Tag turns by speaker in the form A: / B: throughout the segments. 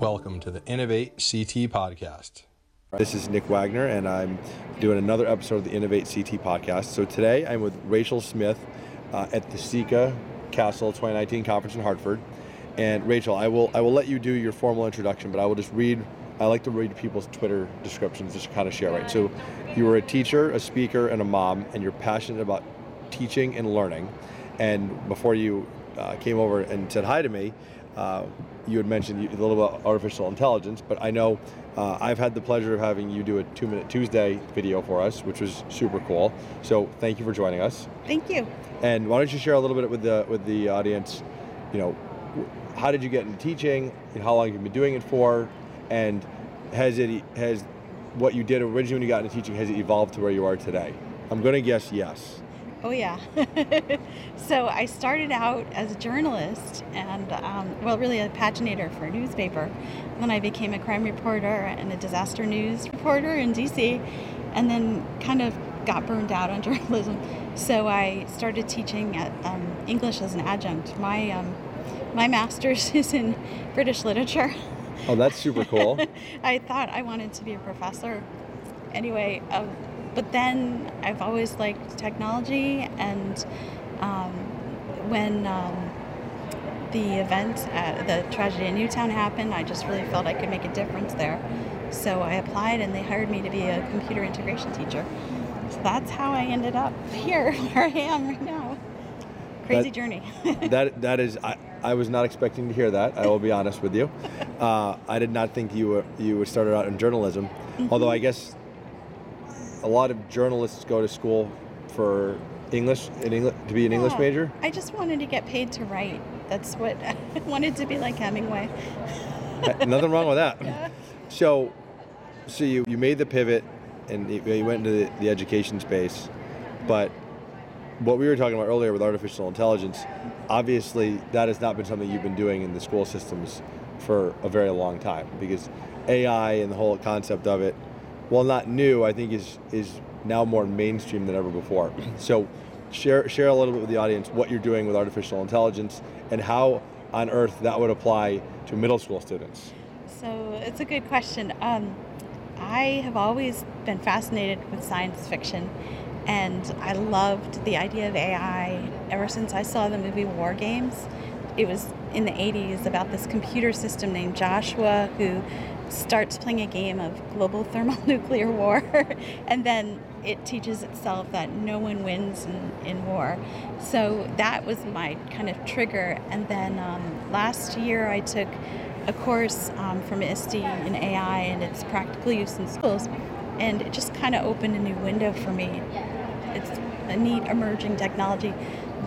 A: Welcome to the Innovate CT podcast.
B: This is Nick Wagner, and I'm doing another episode of the Innovate CT podcast. So today I'm with Rachel Smith uh, at the CECA CASL 2019 conference in Hartford. And Rachel, I will I will let you do your formal introduction, but I will just read. I like to read people's Twitter descriptions just to kind of share. Right. So you were a teacher, a speaker, and a mom, and you're passionate about teaching and learning. And before you uh, came over and said hi to me, uh, you had mentioned a little about artificial intelligence, but I know uh, I've had the pleasure of having you do a two minute Tuesday video for us, which was super cool. So thank you for joining us.
C: Thank you.
B: And why don't you share a little bit with the with the audience? You know, how did you get into teaching? How long have you been doing it for? And has it has what you did originally when you got into teaching has it evolved to where you are today? I'm going to guess yes.
C: Oh, yeah. so I started out as a journalist and, um, well, really a paginator for a newspaper. then I became a crime reporter and a disaster news reporter in DC, and then kind of got burned out on journalism. So I started teaching at um, English as an adjunct. My um, my master's is in British literature.
B: Oh, that's super cool.
C: I thought I wanted to be a professor. Anyway, but then I've always liked technology, and um, when um, the event at the tragedy in Newtown happened, I just really felt I could make a difference there. So I applied, and they hired me to be a computer integration teacher. So that's how I ended up here, where I am right now. Crazy
B: That-
C: journey.
B: that that is I, I was not expecting to hear that. I will be honest with you. Uh, I did not think you were you started out in journalism, although I guess a lot of journalists go to school for English in English to be an English major.
C: I just wanted to get paid to write. That's what I wanted to be like Hemingway.
B: Uh, nothing wrong with that. So, so you, you made the pivot and you, you went into the, the education space, but what we were talking about earlier with artificial intelligence, obviously that has not been something you've been doing in the school systems for a very long time because AI and the whole concept of it, while not new, I think is is now more mainstream than ever before. So, share share a little bit with the audience what you're doing with artificial intelligence and how on earth that would apply to middle school students.
C: So it's a good question. Um, I have always been fascinated with science fiction, and I loved the idea of AI ever since I saw the movie War Games. It was in the 80s about this computer system named Joshua who starts playing a game of global thermonuclear war, and then it teaches itself that no one wins in, in war. So that was my kind of trigger. And then um, last year I took a course um, from ISTE in AI and its practical use in schools, and it just kind of opened a new window for me. It's a neat emerging technology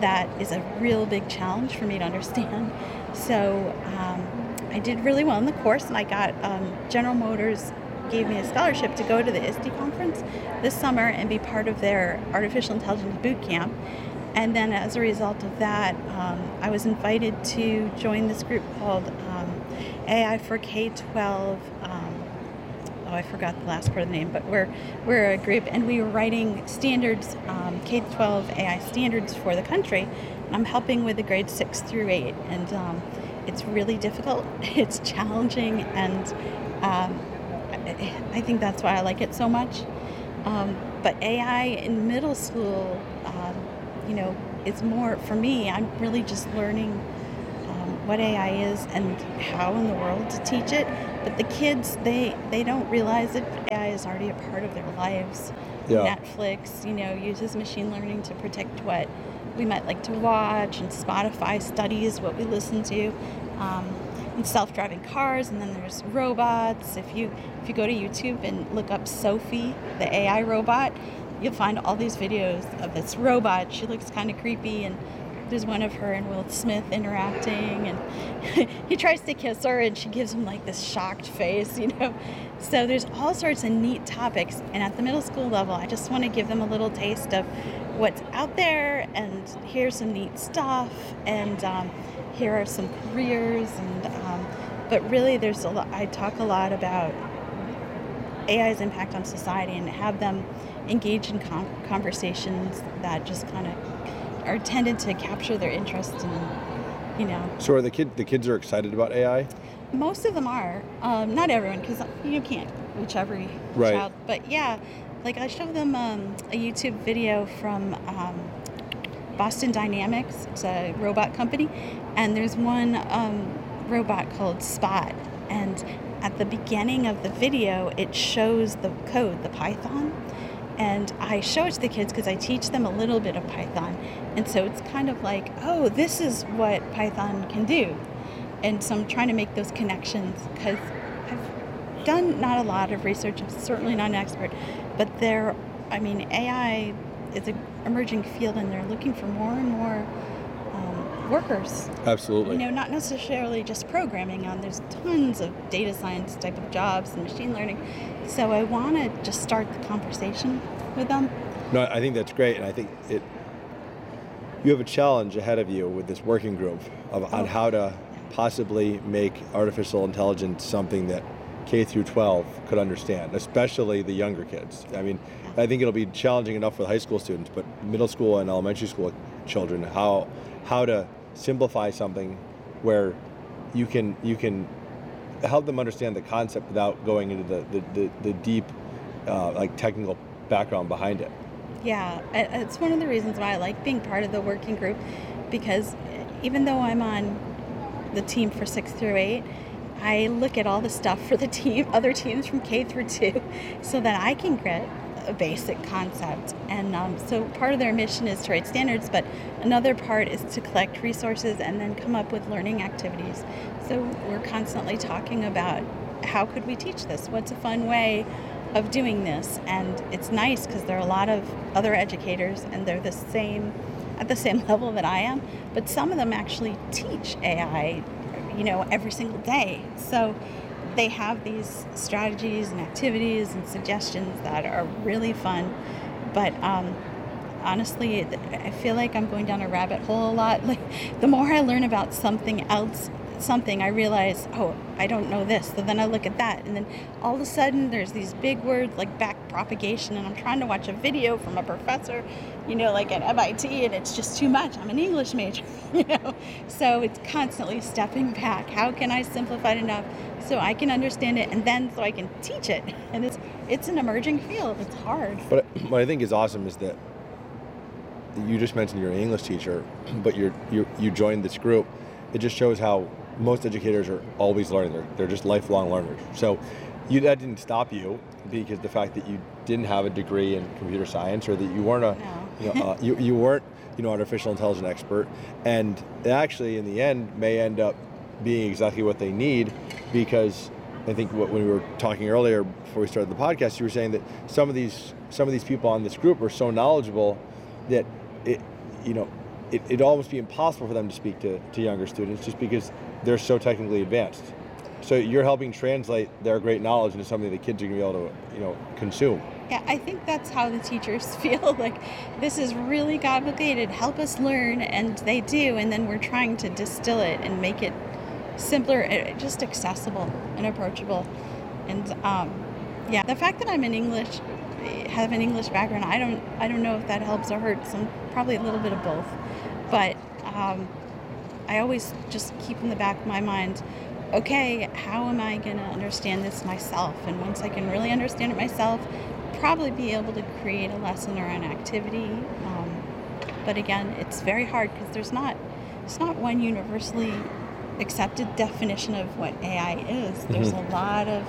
C: that is a real big challenge for me to understand. So um, I did really well in the course, and I got um, General Motors gave me a scholarship to go to the ISTE conference this summer and be part of their artificial intelligence boot camp. And then, as a result of that, um, I was invited to join this group called um, AI for K 12. Um, oh, I forgot the last part of the name, but we're, we're a group and we were writing standards, um, K 12 AI standards for the country. I'm helping with the grades 6 through 8. And um, it's really difficult, it's challenging, and um, I, think that's why I like it so much. Um, but AI in middle school, um, you know, it's more for me. I'm really just learning um, what AI is and how in the world to teach it. But the kids, they they don't realize it. But AI is already a part of their lives.
B: Yeah.
C: Netflix, you know, uses machine learning to predict what we might like to watch, and Spotify studies what we listen to. Um, and self-driving cars, and then there's robots. If you if you go to YouTube and look up Sophia, the AI robot, you'll find all these videos of this robot. She looks kind of creepy, and there's one of her and Will Smith interacting, and he tries to kiss her, and she gives him like this shocked face, you know. So there's all sorts of neat topics, and at the middle school level, I just want to give them a little taste of what's out there, and here's some neat stuff, and um, here are some careers, and um, but really, there's a lot. I talk a lot about AI's impact on society and have them engage in con- conversations that just kind of are tended to capture their interest and you know
B: So are the kid the kids are excited about AI?
C: most of them are um, not everyone because you can't reach every
B: Right.
C: child but yeah like i show them um, a youtube video from um, boston dynamics. It's a robot company. And there's one um, robot called spot. And at the beginning of the video it shows the code the python. And I show it to the kids because I teach them a little bit of Python. And so it's kind of like, oh, this is what Python can do. And so I'm trying to make those connections because I've done not a lot of research, I'm certainly not an expert, but there, I mean, AI is an emerging field and they're looking for more and more um, workers
B: Absolutely.
C: you know, not necessarily just programming on. There's tons of data science type of jobs and machine learning. So I want to just start the conversation with them.
B: No, I think that's great, and I think it. You have a challenge ahead of you with this working group of, on
C: Oh.
B: how to possibly make artificial intelligence something that K through 12 could understand, especially the younger kids. I mean, I think it'll be challenging enough for the high school students, but middle school and elementary school children, how how to simplify something where you can you can help them understand the concept without going into the the, the, the deep uh, like technical background behind it.
C: Yeah, it's one of the reasons why I like being part of the working group because even though I'm on the team for six through eight, I look at all the stuff for the team, other teams from K through two, so that I can get a basic concept. And um, so part of their mission is to write standards, but another part is to collect resources and then come up with learning activities. So we're constantly talking about how could we teach this? What's a fun way of doing this? And it's nice because there are a lot of other educators and they're the same at the same level that I am, but some of them actually teach AI, you know, every single day. So they have these strategies and activities and suggestions that are really fun. But um, honestly, I feel like I'm going down a rabbit hole a lot. Like the more I learn about something else, something I realize, oh, I don't know this. So then I look at that, and then all of a sudden there's these big words like back propagation, and I'm trying to watch a video from a professor, you know, like at MIT, and it's just too much. I'm an English major, you know, so it's constantly stepping back. How can I simplify it enough so I can understand it, and then so I can teach it? And it's it's an emerging field. It's hard.
B: But what I think is awesome is that you just mentioned you're an English teacher, but you're, you you joined this group. It just shows how most educators are always learning. They're, they're just lifelong learners. So you that didn't stop you because the fact that you didn't have a degree in computer science or that you weren't a
C: No.
B: you, know, uh, you, you weren't you know artificial intelligence expert and actually in the end may end up being exactly what they need because I think what, when we were talking earlier before we started the podcast, you were saying that some of these some of these people on this group are so knowledgeable that it you know it, it'd almost be impossible for them to speak to, to younger students just because they're so technically advanced. So you're helping translate their great knowledge into something the kids are going to be able to you know consume.
C: Yeah, I think that's how the teachers feel like this is really complicated. Help us learn, and they do. And then we're trying to distill it and make it simpler, uh, just accessible and approachable. And um, yeah, the fact that I'm in English, have an English background, I don't, I don't know if that helps or hurts. Some probably a little bit of both, but um, I always just keep in the back of my mind. Okay, how am I going to understand this myself? And once I can really understand it myself, probably be able to create a lesson or an activity. Um, but again, it's very hard because there's not it's not one universally accepted definition of what AI is. There's a lot of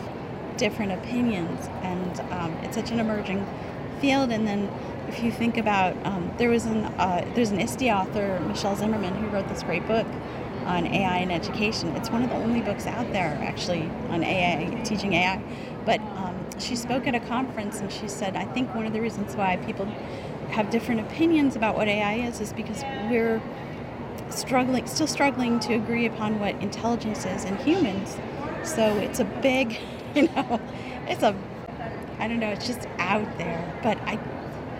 C: different opinions, and um, it's such an emerging field. And then if you think about, um, there was an uh, there's an ISTE author, Michelle Zimmerman, who wrote this great book on AI and education. It's one of the only books out there actually on AI, teaching AI. But um, she spoke at a conference and she said, I think one of the reasons why people have different opinions about what AI is is because we're struggling, still struggling to agree upon what intelligence is in humans. So it's a big, you know, it's a, I don't know, it's just out there. But I,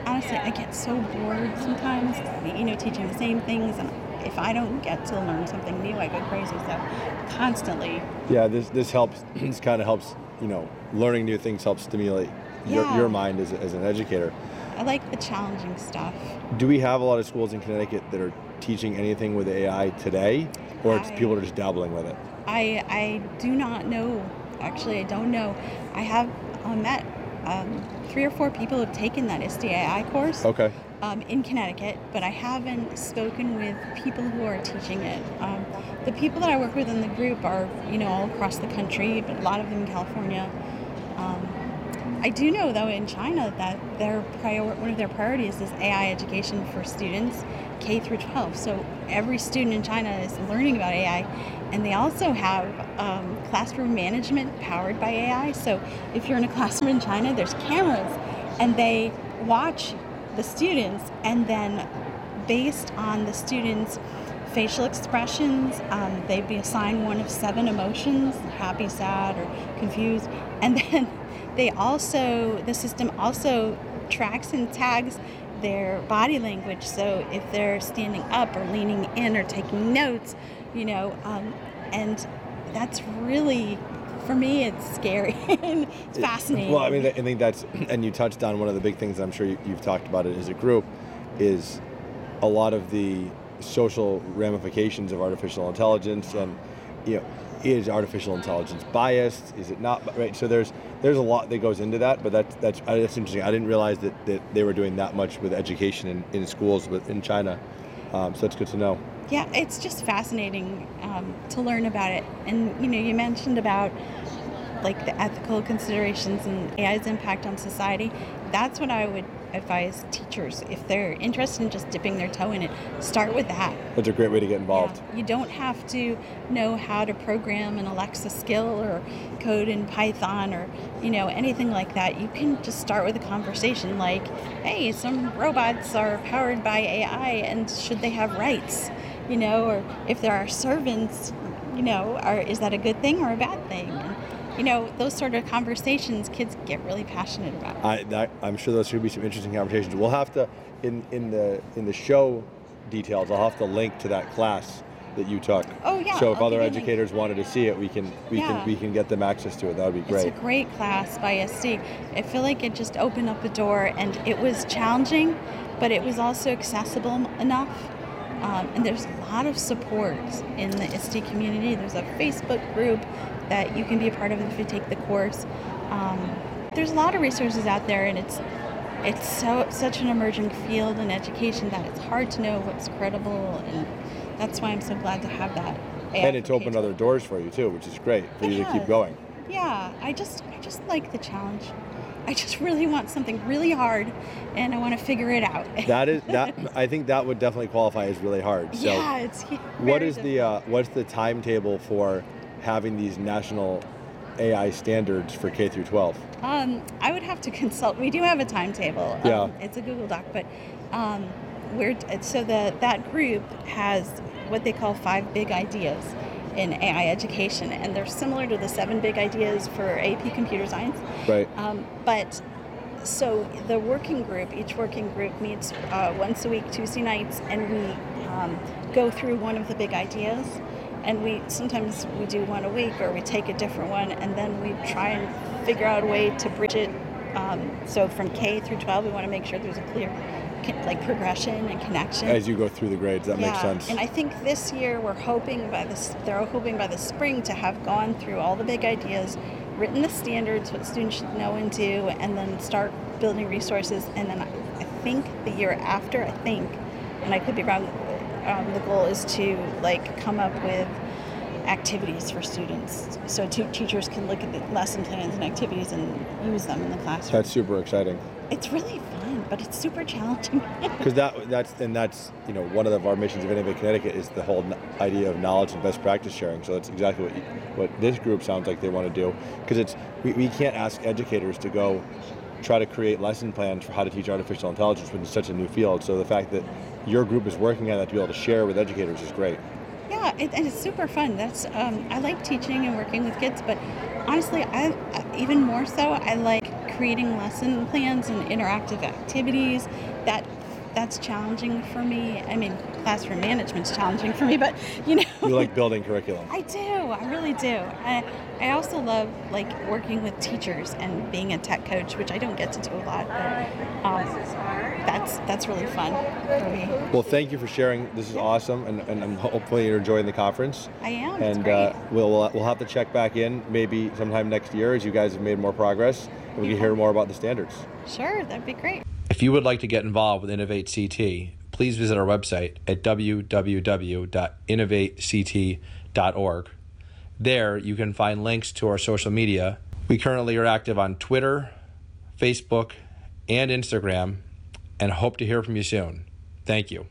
C: honestly, I get so bored sometimes, you know, teaching the same things. And if I don't get to learn something new, I go crazy. So constantly,
B: Yeah, this this helps. This kind of helps. You know, learning new things helps stimulate your,
C: Yeah.
B: your mind as, as an educator.
C: I like the challenging stuff.
B: Do we have a lot of schools in Connecticut that are teaching anything with AI today, or it's
C: I-
B: people are just dabbling with it?
C: I I do not know. Actually, I don't know. I have uh, met um, three or four people have taken that ISTE AI course
B: Okay.
C: um, in Connecticut, but I haven't spoken with people who are teaching it. Um, the people that I work with in the group are, you know, all across the country, but a lot of them in California. Um, I do know, though, in China that their prior one of their priorities is AI education for students K through 12. So every student in China is learning about AI, and they also have um, classroom management powered by AI. So if you're in a classroom in China, there's cameras, and they watch the students, and then based on the students' facial expressions, um, they'd be assigned one of seven emotions happy, sad, or confused. And then they also, the system also tracks and tags their body language. So if they're standing up or leaning in or taking notes, you know, um, and that's really, for me, it's scary and it's fascinating.
B: Well, I mean, I think that's, and you touched on one of the big things I'm sure you, you've talked about it as a group, is a lot of the social ramifications of artificial intelligence, and you know, is artificial intelligence biased? Is it not? Right. So there's there's a lot that goes into that, but that's that's uh, that's interesting. I didn't realize that, that they were doing that much with education in, in schools in China. Um, so that's good to know.
C: yeah, it's just fascinating um, to learn about it. And you know, you mentioned about like the ethical considerations and AI's impact on society. That's what I would advise teachers if they're interested in just dipping their toe in it. Start with that.
B: That's a great way to get involved.
C: Yeah. You don't have to know how to program an Alexa skill or code in Python or you know anything like that. You can just start with a conversation like, "Hey, some robots are powered by AI, and should they have rights?" You know, or if there are servants, you know, are is that a good thing or a bad thing? You know, those sort of conversations kids get really passionate about.
B: I, I'm sure those should be some interesting conversations. We'll have to in in the in the show details. I'll have to link to that class that you took.
C: Oh, yeah,
B: So if
C: I'll
B: other educators wanted to see it, we can we
C: Yeah.
B: can we can get them access to it. That would be great.
C: It's a great class by ISTE. I feel like it just opened up a door and it was challenging, but it was also accessible enough. Um, and there's a lot of support in the ISTE community. There's a Facebook group that you can be a part of if you take the course. Um, there's a lot of resources out there, and it's it's so such an emerging field in education that it's hard to know what's credible, and that's why I'm so glad to have that.
B: And it's opened
C: K-12.
B: other doors for you too, which is great for you to keep going.
C: Yeah, I just I just like the challenge. I just really want something really hard and I want to figure it out.
B: That is that I think that would definitely qualify as really hard. So
C: yeah, it's
B: what is the uh, what's the timetable for having these national AI standards for K through 12?
C: Um, I would have to consult. We do have a timetable.
B: Yeah.
C: Um, it's a Google Doc, but um, we're so the that group has what they call five big ideas in AI education, and they're similar to the seven big ideas for AP Computer Science.
B: Right.
C: Um, but so the working group, each working group meets uh, once a week, Tuesday nights, and we um, go through one of the big ideas. And we sometimes we do one a week, or we take a different one, and then we try and figure out a way to bridge it. Um, so from K through 12, we want to make sure there's a clear like progression and connection.
B: As you go through the grades, that makes sense.
C: And I think this year we're hoping by this they're hoping by the spring to have gone through all the big ideas, written the standards, what students should know and do, and then start building resources. And then I, I think the year after, I think, and I could be wrong, um, the goal is to like come up with activities for students so two teachers can look at the lesson plans and activities and use them in the classroom.
B: That's super exciting.
C: it's really fun, but it's super challenging.
B: Because that that's and that's you know one of our missions of Innovate Connecticut is the whole idea of knowledge and best practice sharing. So that's exactly what you, what this group sounds like they want to do. Because it's we, we can't ask educators to go try to create lesson plans for how to teach artificial intelligence when it's such a new field. So the fact that your group is working on that to be able to share with educators is great.
C: Yeah, it, and it's super fun. That's um, I like teaching and working with kids, but honestly, I even more so I like creating lesson plans and interactive activities that that's challenging for me. I mean, classroom management's challenging for me, but you know,
B: You like building curriculum.
C: I do. I really do. I, I also love like working with teachers and being a tech coach, which I don't get to do a lot, but um, that's that's really fun for me.
B: Well, thank you for sharing. This is awesome, and, and, and hopefully you're enjoying the conference.
C: I am. It's
B: And
C: great.
B: uh, we'll, we'll we'll have to check back in maybe sometime next year as you guys have made more progress, and we can hear more about the standards.
C: sure, that'd be great.
A: If you would like to get involved with Innovate CT, please visit our website at www.innovatect.org. There, you can find links to our social media. We currently are active on Twitter, Facebook, and Instagram, and hope to hear from you soon. Thank you.